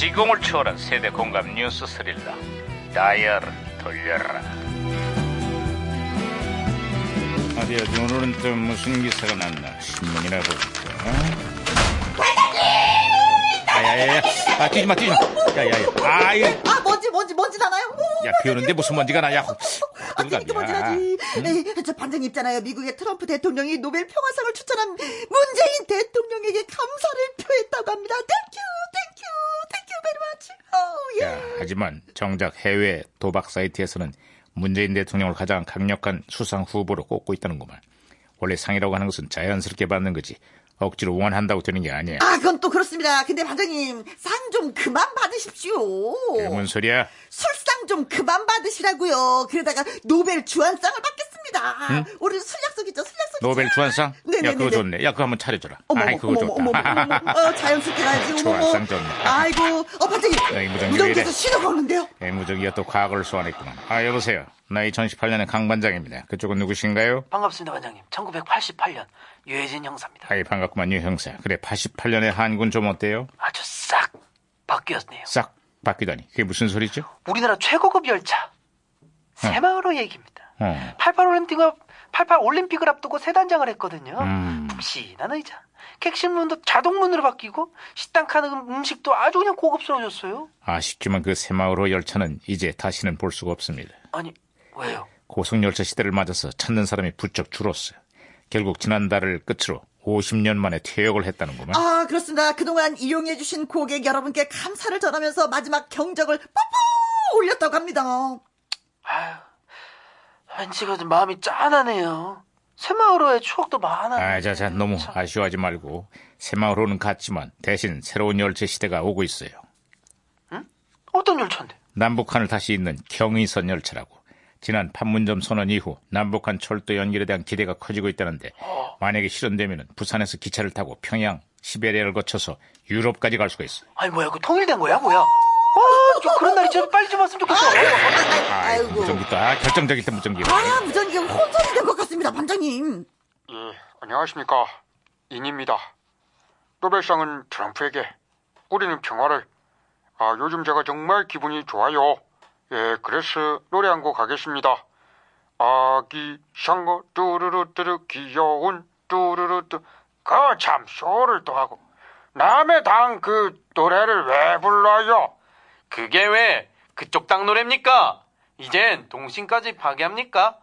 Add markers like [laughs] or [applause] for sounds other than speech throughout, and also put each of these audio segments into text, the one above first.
시공을 초월한 세대 공감 뉴스 스릴러. 다이얼을 돌려라. 어디 어디 오늘은 또 무슨 기사가 났나? 신문이나 볼까? 야야야야. 아 뛰지마 뛰지마 야야야. 아이 아 먼지 먼지 먼지 나나요? 야 비 오는데 무슨 먼지가 나야 아, 그러니까 먼지 나지. 네, 저 반장 있잖아요. 미국의 트럼프 대통령이 노벨 평화상을 추천한 문재인 대통령에게 감사를 표했다고 합니다. Thank you, thank you. 야, 하지만 정작 해외 도박 사이트에서는 문재인 대통령을 가장 강력한 수상 후보로 꼽고 있다는구만. 원래 상이라고 하는 것은 자연스럽게 받는 거지. 억지로 원한다고 되는 게 아니야. 아, 그건 또 그렇습니다. 근데 반장님, 상 좀 그만 받으십시오. 그게 뭔 소리야? 술상 좀 그만 받으시라고요. 그러다가 노벨 주한상을 받겠습 니다. 우리 술 약속 있죠, 술 약속. 노벨 주한상? 네네네네. 야, 그거 좋네. 야, 그거 한번 차려줘라. 어머, 아이, 그거 어머, 어머, 좋다. 어머, 어머, 어, 자연스럽게 가야지. [laughs] 주한상 좋네. 아이고, 어, 반장님. 야, 이 무전기 왜 무전기에서? 신호가 오는데요. 애무적이가 또 과거를 소환했구만. 아, 여보세요. 나 2018년의 강 반장입니다. 그쪽은 누구신가요? 반갑습니다, 반장님. 1988년 유해진 형사입니다. 아이, 반갑구만, 유 형사. 그래, 88년의 한군 좀 어때요? 아주 싹 바뀌었네요. 싹 바뀌다니. 그게 무슨 소리죠? 우리나라 최고급 열차 새마을호 얘기입니다. 어. 88 올림픽을 88 올림픽을 앞두고 새 단장을 했거든요. 음. 푹신한 의자, 객실문도 자동문으로 바뀌고 식당 카는 음식도 아주 그냥 고급스러워졌어요. 아쉽지만 그 새마을호 열차는 이제 다시는 볼 수가 없습니다. 아니 왜요? 고속열차 시대를 맞아서 찾는 사람이 부쩍 줄었어요. 결국 지난달을 끝으로 50년 만에 퇴역을 했다는구만. 아, 그렇습니다. 그동안 이용해주신 고객 여러분께 감사를 전하면서 마지막 경적을 뽀뽀 올렸다고 합니다. 아유, 왠지 그 마음이 짠하네요. 새마을호의 추억도 많아요. 아, 자, 자, 너무 아쉬워하지 말고 새마을호는 갔지만 대신 새로운 열차 시대가 오고 있어요. 어떤 열차인데? 남북한을 다시 잇는 경의선 열차라고. 지난 판문점 선언 이후 남북한 철도 연결에 대한 기대가 커지고 있다는데 만약에 실현되면 부산에서 기차를 타고 평양, 시베리아를 거쳐서 유럽까지 갈 수가 있어요. 아니 뭐야, 그 통일된 거야, 뭐야? 아, 좀 그런 날이 좀 빨리 좀 왔으면 좋겠어. 아, 또, 아, 결정적일 때 무전기. 아, 무전기가 혼선이 된 것 같습니다, 반장님. 예, 안녕하십니까. 인입니다. 노벨상은 트럼프에게, 우리는 평화를. 아, 요즘 제가 정말 기분이 좋아요. 예, 그래서 노래 한 곡 하겠습니다. 아기 샹어 뚜루루 뚜루 귀여운 뚜루루 뚜 그참 쇼를 또 하고 남의 당 그 노래를 왜 불러요? 그게 왜 그쪽 당 노래입니까? 이젠 동심까지 파괴합니까?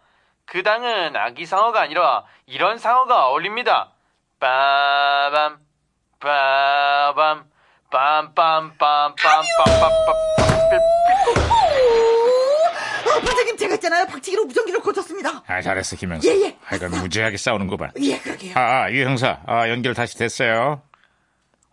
그 당은 아기 상어가 아니라 이런 상어가 어울립니다. 빠밤 빠밤 빰빰빰빰빰빰빰빰 어, 반장님, 제가 있잖아요. 박치기로 무전기를 고쳤습니다. 아, 잘했어, 김영사. 예, 예. 하여간 무지하게 싸우는 거 봐. 예, 그러게요. 아, 아, 유 형사, 아, 연결 다시 됐어요.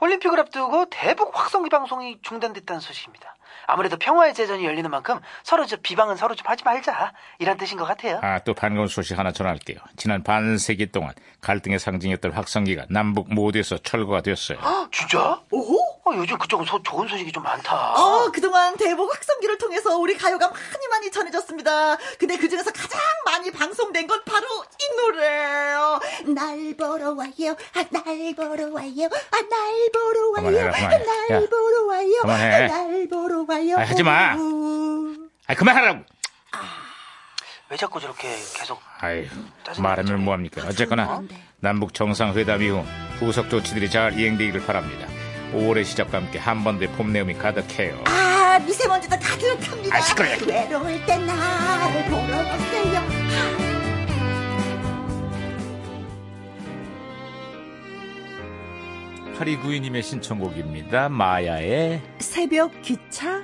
올림픽을 앞두고 대북 확성기 방송이 중단됐다는 소식입니다. 아무래도 평화의 제전이 열리는 만큼 서로 저 비방은 서로 좀 하지 말자 이란 뜻인 것 같아요. 아, 또 반가운 소식 하나 전할게요. 지난 반세기 동안 갈등의 상징이었던 확성기가 남북 모두에서 철거가 되었어요. 아, 진짜? 오호? 어, 요즘 그쪽은 소- 좋은 소식이 좀 많다. 어, 그동안 대북 확성기를 통해서 우리 가요가 많이 많이 전해졌습니다. 근데 그 중에서 가장 많이 방송된 건 바로 이 노래예요. 날 보러 와요. 아, 날 보러 와요. 아, 날 보러 와요. 그만해라, 그만해. 날 야, 보러 와요. 그만해. 아, 날 와요. 아, 하지 마. 우. 아, 그만하라고! 왜 자꾸 저렇게 계속 아유, 말하면. 뭐합니까? 어쨌거나 그런데. 남북 정상회담 이후 후속 조치들이 잘 이행되기를 바랍니다. 5월의 시작과 함께 한반도의 봄 내음이 가득해요. 아, 미세먼지도 가득합니다. 아, 시끄러워. 외로울 때 나를 보러 오세요. 파리구이님의 신청곡입니다. 마야의 새벽 기차